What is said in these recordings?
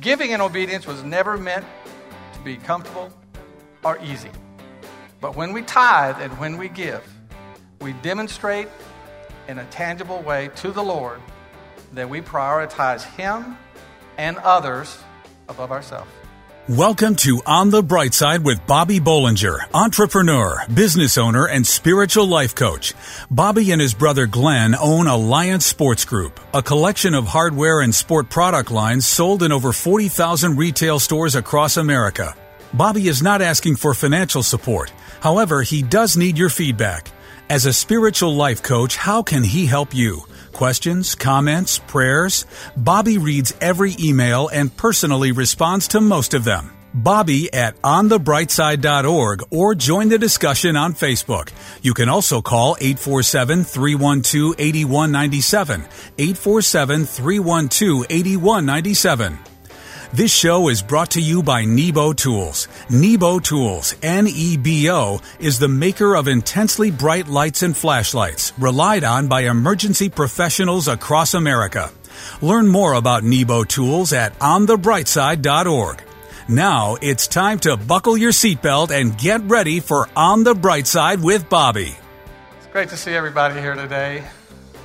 Giving and obedience was never meant to be comfortable or easy. But when we tithe and when we give, we demonstrate in a tangible way to the Lord that we prioritize Him and others above ourselves. Welcome to On the Bright Side with Bobby Bollinger, entrepreneur, business owner, and spiritual life coach. Bobby and his brother Glenn own Alliance Sports Group, a collection of hardware and sport product lines sold in over 40,000 retail stores across America. Bobby is not asking for financial support. However, he does need your feedback. As a spiritual life coach, how can he help you? Questions, comments, prayers? Bobby reads every email and personally responds to most of them. Bobby at onthebrightside.org or join the discussion on Facebook. You can also call 847 312 This show is brought to you by Nebo Tools. Nebo Tools, N E B O, is the maker of intensely bright lights and flashlights, relied on by emergency professionals across America. Learn more about Nebo Tools at onthebrightside.org. Now it's time to buckle your seatbelt and get ready for On the Bright Side with Bobby. It's great to see everybody here today.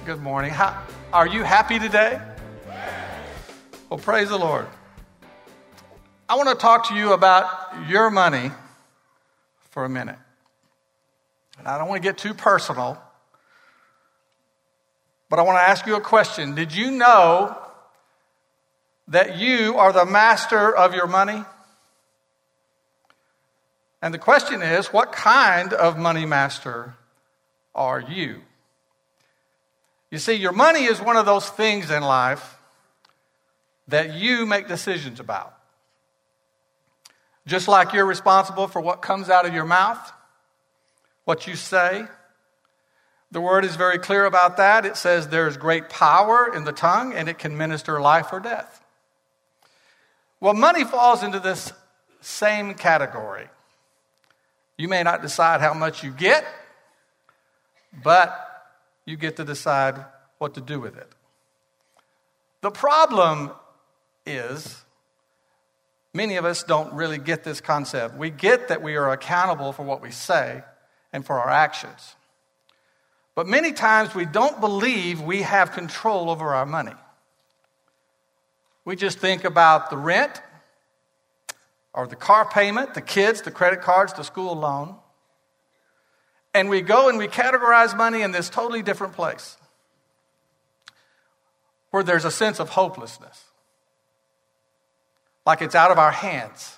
Good morning. How, are you happy today? Well, praise the Lord. I want to talk to you about your money for a minute. And I don't want to get too personal, but I want to ask you a question. Did you know that you are the master of your money? And the question is, what kind of money master are you? You see, your money is one of those things in life that you make decisions about. Just like you're responsible for what comes out of your mouth, what you say. The word is very clear about that. It says there's great power in the tongue and it can minister life or death. Well, money falls into this same category. You may not decide how much you get, but you get to decide what to do with it. The problem is Many of us don't really get this concept. We get that we are accountable for what we say and for our actions. But many times we don't believe we have control over our money. We just think about the rent or the car payment, the kids, the credit cards, the school loan. And we go and we categorize money in this totally different place where there's a sense of hopelessness like it's out of our hands,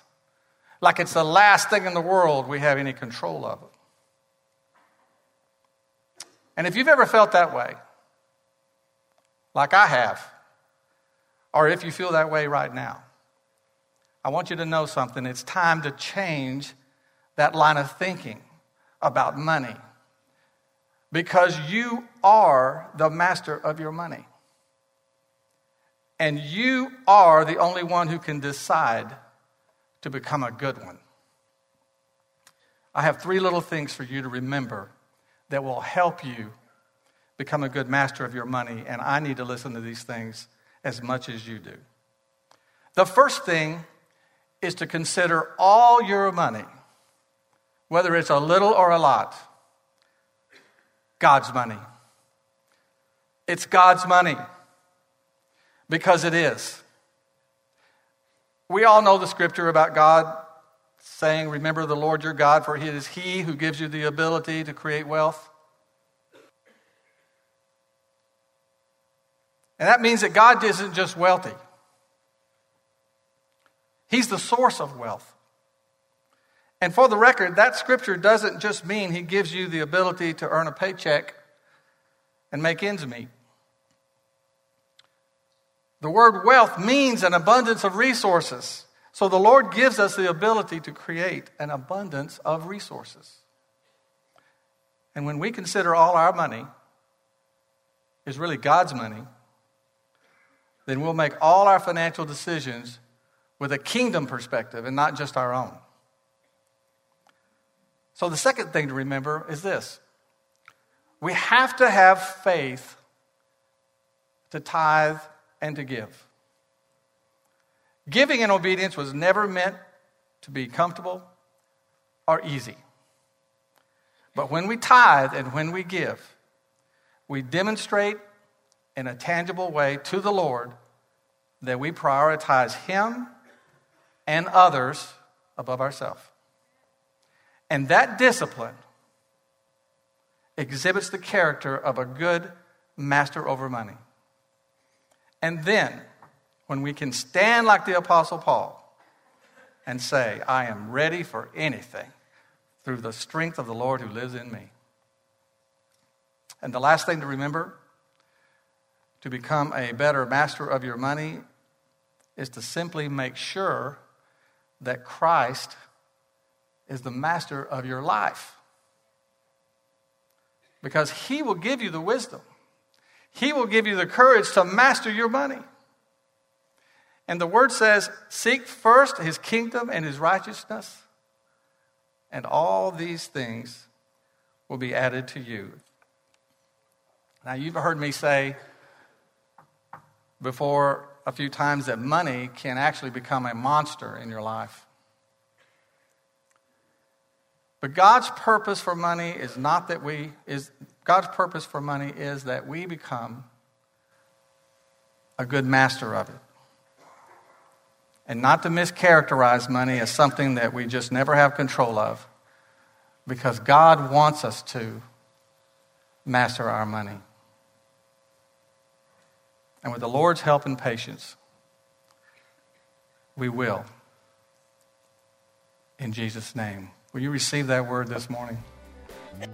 like it's the last thing in the world we have any control of. And if you've ever felt that way, like I have, or if you feel that way right now, I want you to know something. It's time to change that line of thinking about money because you are the master of your money. And you are the only one who can decide to become a good one. I have three little things for you to remember that will help you become a good master of your money, and I need to listen to these things as much as you do. The first thing is to consider all your money, whether it's a little or a lot, God's money. It's God's money because it is. We all know the scripture about God saying, Remember the Lord your God, for it is He who gives you the ability to create wealth. And that means that God isn't just wealthy, He's the source of wealth. And for the record, that scripture doesn't just mean He gives you the ability to earn a paycheck and make ends meet. The word wealth means an abundance of resources. So the Lord gives us the ability to create an abundance of resources. And when we consider all our money is really God's money, then we'll make all our financial decisions with a kingdom perspective and not just our own. So the second thing to remember is this we have to have faith to tithe and to give. Giving and obedience was never meant to be comfortable or easy. But when we tithe and when we give, we demonstrate in a tangible way to the Lord that we prioritize Him and others above ourselves. And that discipline exhibits the character of a good master over money. And then, when we can stand like the Apostle Paul and say, I am ready for anything through the strength of the Lord who lives in me. And the last thing to remember to become a better master of your money is to simply make sure that Christ is the master of your life. Because he will give you the wisdom, he will give you the courage to master your money. And the word says, Seek first his kingdom and his righteousness, and all these things will be added to you. Now, you've heard me say before a few times that money can actually become a monster in your life. But God's purpose for money is not that we is God's purpose for money is that we become a good master of it. And not to mischaracterize money as something that we just never have control of, because God wants us to master our money. And with the Lord's help and patience, we will. In Jesus' name. Will you receive that word this morning?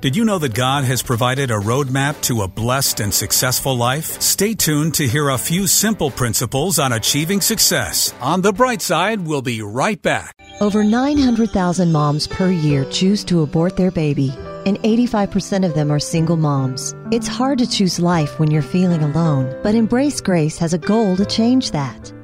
Did you know that God has provided a roadmap to a blessed and successful life? Stay tuned to hear a few simple principles on achieving success. On the bright side, we'll be right back. Over 900,000 moms per year choose to abort their baby, and 85% of them are single moms. It's hard to choose life when you're feeling alone, but Embrace Grace has a goal to change that.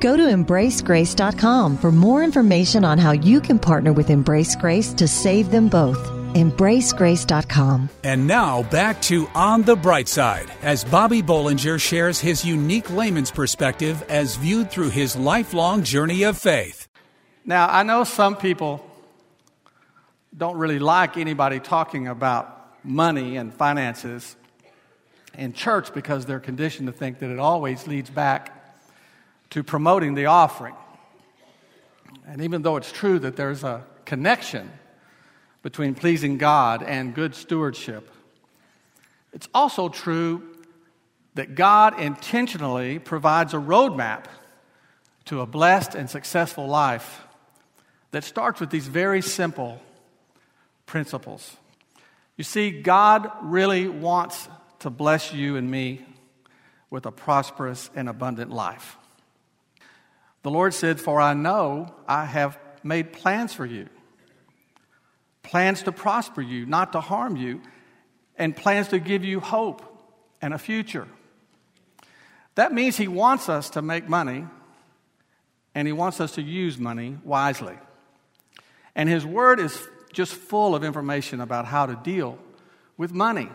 Go to embracegrace.com for more information on how you can partner with Embrace Grace to save them both. EmbraceGrace.com. And now back to On the Bright Side as Bobby Bollinger shares his unique layman's perspective as viewed through his lifelong journey of faith. Now, I know some people don't really like anybody talking about money and finances in church because they're conditioned to think that it always leads back to promoting the offering. And even though it's true that there's a connection between pleasing God and good stewardship, it's also true that God intentionally provides a roadmap to a blessed and successful life that starts with these very simple principles. You see, God really wants to bless you and me with a prosperous and abundant life. The Lord said, For I know I have made plans for you plans to prosper you, not to harm you, and plans to give you hope and a future. That means He wants us to make money and He wants us to use money wisely. And His Word is just full of information about how to deal with money.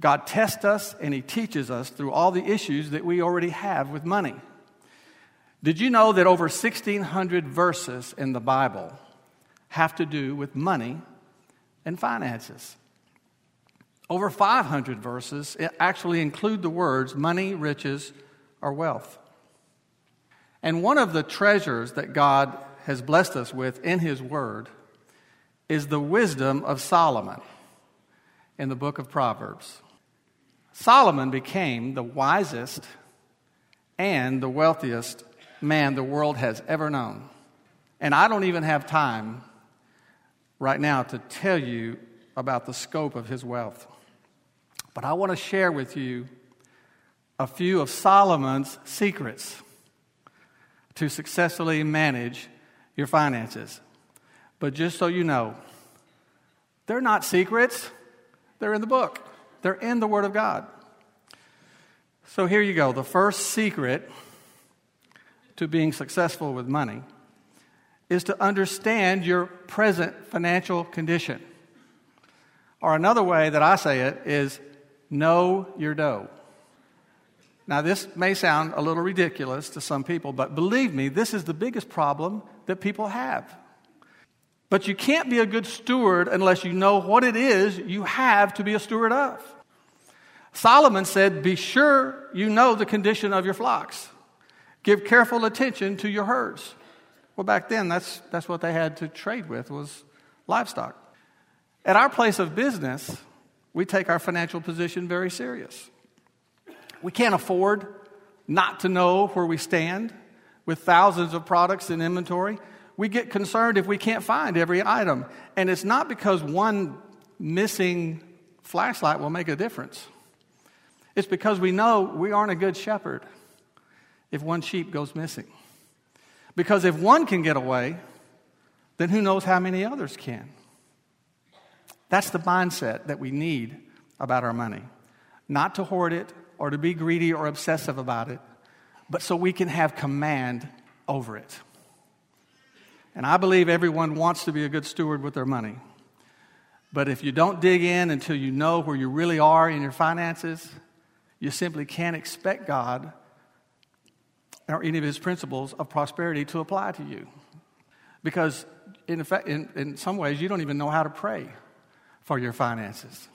God tests us and He teaches us through all the issues that we already have with money. Did you know that over 1,600 verses in the Bible have to do with money and finances? Over 500 verses actually include the words money, riches, or wealth. And one of the treasures that God has blessed us with in His Word is the wisdom of Solomon in the book of Proverbs. Solomon became the wisest and the wealthiest man the world has ever known. And I don't even have time right now to tell you about the scope of his wealth. But I want to share with you a few of Solomon's secrets to successfully manage your finances. But just so you know, they're not secrets, they're in the book, they're in the Word of God. So here you go. The first secret to being successful with money is to understand your present financial condition. Or another way that I say it is know your dough. Now, this may sound a little ridiculous to some people, but believe me, this is the biggest problem that people have. But you can't be a good steward unless you know what it is you have to be a steward of. Solomon said, Be sure you know the condition of your flocks. Give careful attention to your herds. Well, back then, that's, that's what they had to trade with was livestock. At our place of business, we take our financial position very serious. We can't afford not to know where we stand with thousands of products in inventory. We get concerned if we can't find every item. And it's not because one missing flashlight will make a difference. It's because we know we aren't a good shepherd if one sheep goes missing. Because if one can get away, then who knows how many others can? That's the mindset that we need about our money. Not to hoard it or to be greedy or obsessive about it, but so we can have command over it. And I believe everyone wants to be a good steward with their money. But if you don't dig in until you know where you really are in your finances, you simply can't expect God or any of his principles of prosperity to apply to you. Because, in, effect, in, in some ways, you don't even know how to pray for your finances.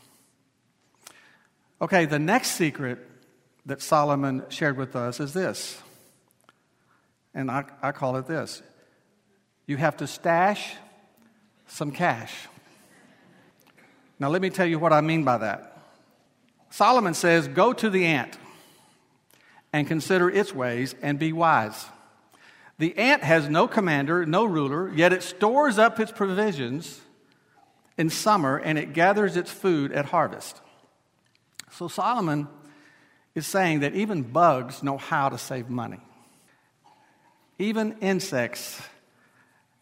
Okay, the next secret that Solomon shared with us is this. And I, I call it this you have to stash some cash. Now, let me tell you what I mean by that. Solomon says, Go to the ant and consider its ways and be wise. The ant has no commander, no ruler, yet it stores up its provisions in summer and it gathers its food at harvest. So Solomon is saying that even bugs know how to save money. Even insects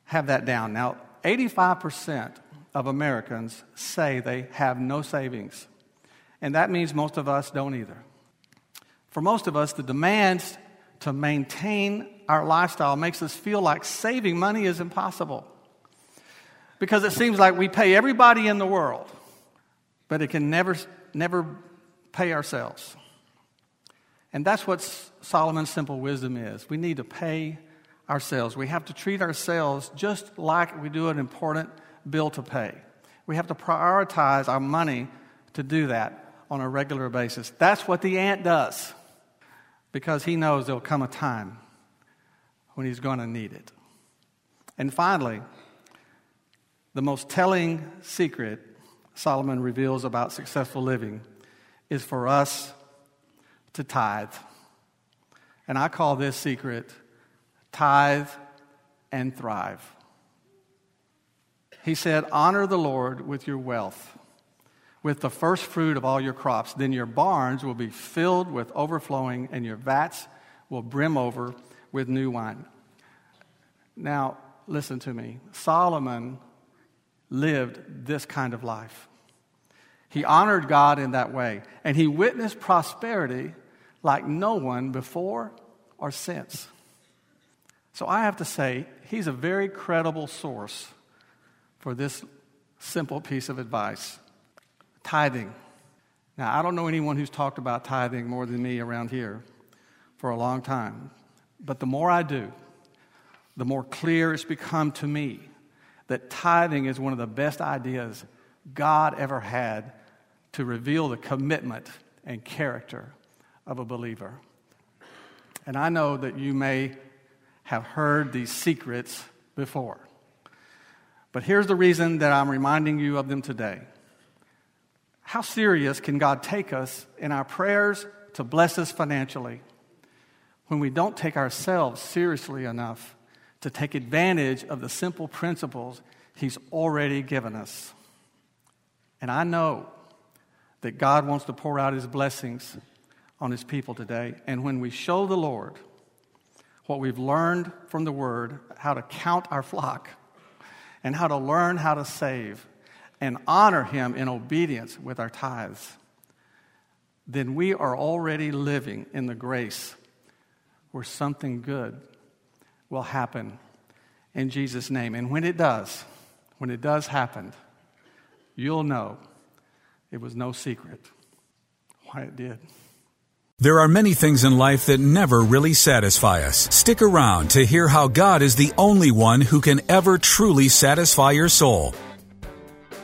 have that down. Now, 85% of Americans say they have no savings, and that means most of us don't either for most of us, the demands to maintain our lifestyle makes us feel like saving money is impossible. Because it seems like we pay everybody in the world, but it can never, never pay ourselves. And that's what Solomon's simple wisdom is. We need to pay ourselves. We have to treat ourselves just like we do an important bill to pay. We have to prioritize our money to do that on a regular basis. That's what the ant does because he knows there'll come a time when he's going to need it. And finally, the most telling secret Solomon reveals about successful living is for us to tithe. And I call this secret tithe and thrive. He said, Honor the Lord with your wealth with the first fruit of all your crops. Then your barns will be filled with overflowing, and your vats will brim over with new wine. Now, listen to me. Solomon lived this kind of life. He honored God in that way, and he witnessed prosperity like no one before or since. So I have to say, he's a very credible source for this simple piece of advice. Tithing. Now, I don't know anyone who's talked about tithing more than me around here for a long time. But the more I do, the more clear it's become to me that tithing is one of the best ideas God ever had to reveal the commitment and character of a believer. And I know that you may have heard these secrets before. But here's the reason that I'm reminding you of them today. How serious can God take us in our prayers to bless us financially when we don't take ourselves seriously enough to take advantage of the simple principles He's already given us. And I know that God wants to pour out His blessings on His people today. And when we show the Lord what we've learned from the Word, how to count our flock, and how to learn how to save, and honor Him in obedience with our tithes, then we are already living in the grace where something good will happen in Jesus' name. And when it does, when it does happen, you'll know it was no secret why it did. There are many things in life that never really satisfy us. Stick around to hear how God is the only one who can ever truly satisfy your soul.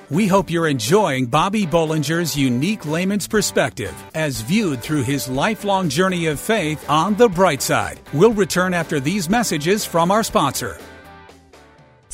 We hope you're enjoying Bobby Bollinger's unique layman's perspective as viewed through his lifelong journey of faith on the bright side. We'll return after these messages from our sponsor.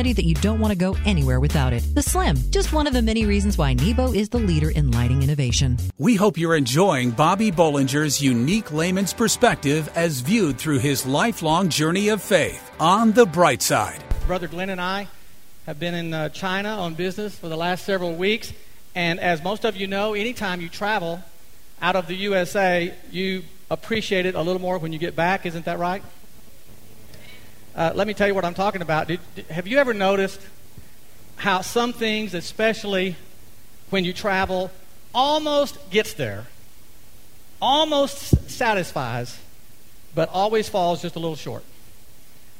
that you don't want to go anywhere without it. The Slim, just one of the many reasons why Nebo is the leader in lighting innovation. We hope you're enjoying Bobby Bollinger's unique layman's perspective as viewed through his lifelong journey of faith on the bright side. Brother Glenn and I have been in uh, China on business for the last several weeks. And as most of you know, anytime you travel out of the USA, you appreciate it a little more when you get back. Isn't that right? Uh, let me tell you what I'm talking about. Did, have you ever noticed how some things, especially when you travel, almost gets there, almost satisfies, but always falls just a little short?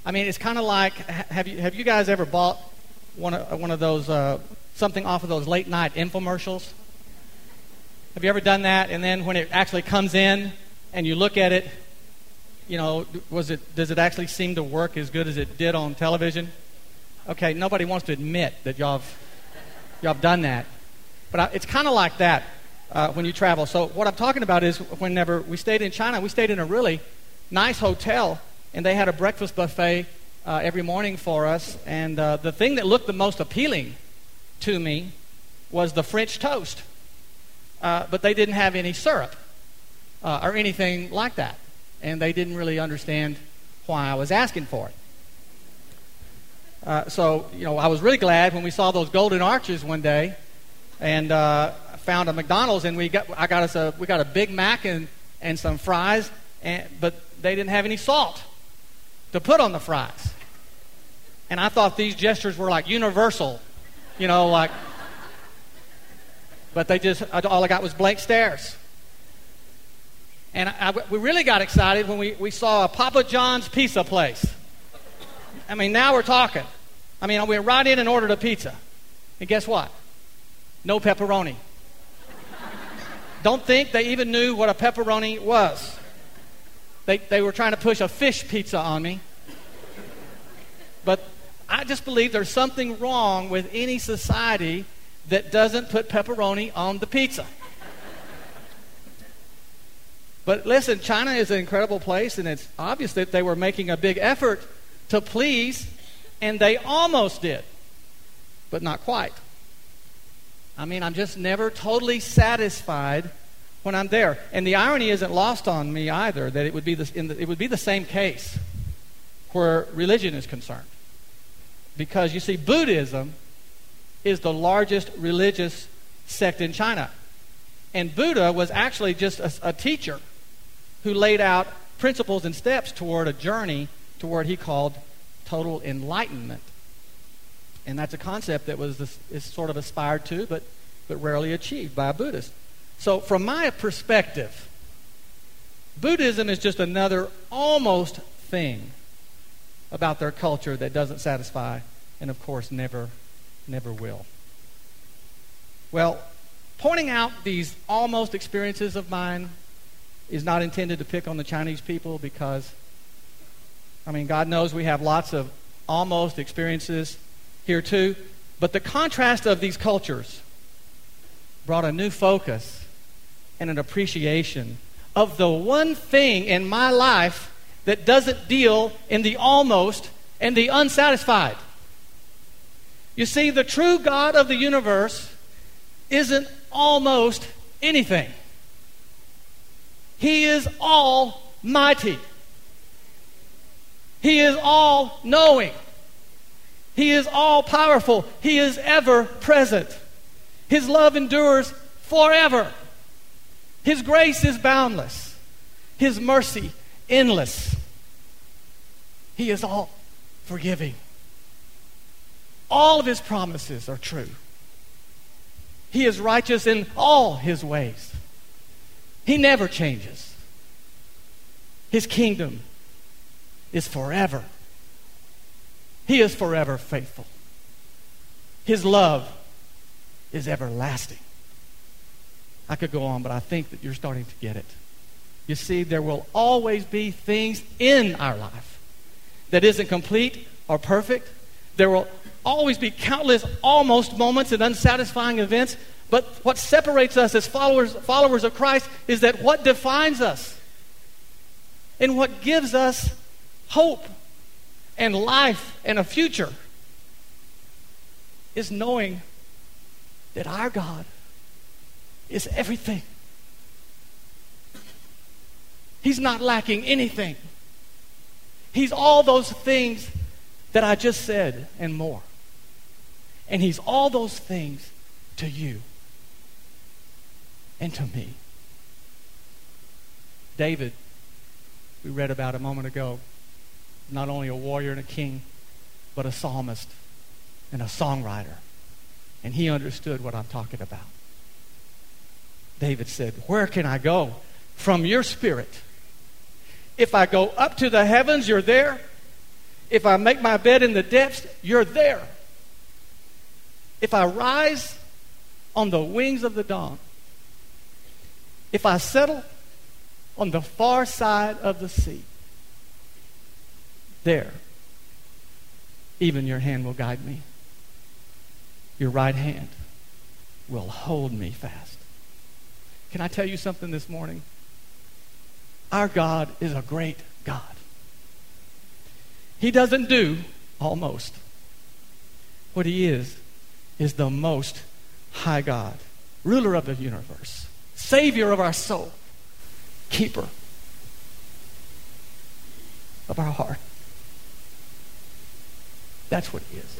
I mean, it's kind of like have you, have you guys ever bought one of, one of those, uh, something off of those late night infomercials? Have you ever done that? And then when it actually comes in and you look at it, you know, was it, does it actually seem to work as good as it did on television? Okay, nobody wants to admit that y'all have, y'all have done that. But I, it's kind of like that uh, when you travel. So, what I'm talking about is whenever we stayed in China, we stayed in a really nice hotel, and they had a breakfast buffet uh, every morning for us. And uh, the thing that looked the most appealing to me was the French toast. Uh, but they didn't have any syrup uh, or anything like that and they didn't really understand why I was asking for it. Uh, so, you know, I was really glad when we saw those golden arches one day and uh, found a McDonald's and we got, I got us a, we got a Big Mac and, and some fries, and, but they didn't have any salt to put on the fries. And I thought these gestures were like universal, you know, like, but they just, all I got was blank stares. And I, we really got excited when we, we saw a Papa John's pizza place. I mean, now we're talking. I mean, we went right in and ordered a pizza. And guess what? No pepperoni. Don't think they even knew what a pepperoni was. They, they were trying to push a fish pizza on me. But I just believe there's something wrong with any society that doesn't put pepperoni on the pizza. But listen, China is an incredible place, and it's obvious that they were making a big effort to please, and they almost did, but not quite. I mean, I'm just never totally satisfied when I'm there. And the irony isn't lost on me either that it would be the, the, it would be the same case where religion is concerned. Because you see, Buddhism is the largest religious sect in China. And Buddha was actually just a, a teacher who laid out principles and steps toward a journey toward he called total enlightenment. And that's a concept that was this, is sort of aspired to, but, but rarely achieved by a Buddhist. So, from my perspective, Buddhism is just another almost thing about their culture that doesn't satisfy, and of course, never, never will. Well, pointing out these almost experiences of mine is not intended to pick on the Chinese people because, I mean, God knows we have lots of almost experiences here too. But the contrast of these cultures brought a new focus and an appreciation of the one thing in my life that doesn't deal in the almost and the unsatisfied. You see, the true God of the universe isn't almost anything. He is almighty. He is all knowing. He is all powerful. He is ever present. His love endures forever. His grace is boundless. His mercy endless. He is all forgiving. All of his promises are true. He is righteous in all his ways. He never changes. His kingdom is forever. He is forever faithful. His love is everlasting. I could go on, but I think that you're starting to get it. You see, there will always be things in our life that isn't complete or perfect. There will always be countless almost moments and unsatisfying events. But what separates us as followers, followers of Christ is that what defines us and what gives us hope and life and a future is knowing that our God is everything. He's not lacking anything. He's all those things that I just said and more. And He's all those things to you and to me. David, we read about a moment ago, not only a warrior and a king, but a psalmist and a songwriter. And he understood what I'm talking about. David said, Where can I go from your spirit? If I go up to the heavens, you're there. If I make my bed in the depths, you're there. If I rise on the wings of the dawn, if I settle on the far side of the sea, there, even your hand will guide me. Your right hand will hold me fast. Can I tell you something this morning? Our God is a great God. He doesn't do almost. What He is, is the most high God, ruler of the universe, Savior of our soul, keeper of our heart. That's what He is.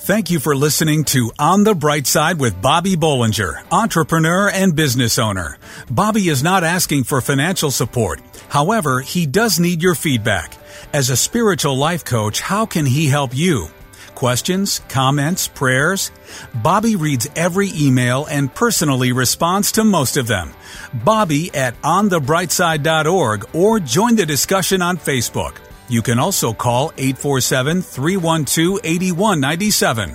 Thank you for listening to On the Bright Side with Bobby Bollinger, entrepreneur and business owner. Bobby is not asking for financial support. However, he does need your feedback. As a spiritual life coach, how can he help you? Questions, comments, prayers? Bobby reads every email and personally responds to most of them. Bobby at onthebrightside.org or join the discussion on Facebook. You can also call 847 312 8197.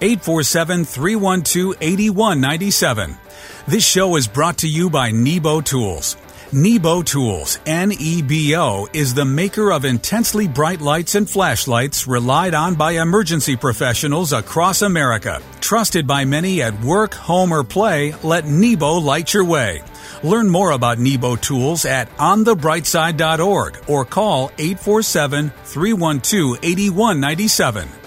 847 312 8197. This show is brought to you by Nebo Tools. Nebo Tools, N-E-B-O, is the maker of intensely bright lights and flashlights relied on by emergency professionals across America. Trusted by many at work, home, or play, let Nebo light your way. Learn more about Nebo Tools at onthebrightside.org or call 847 312 8197.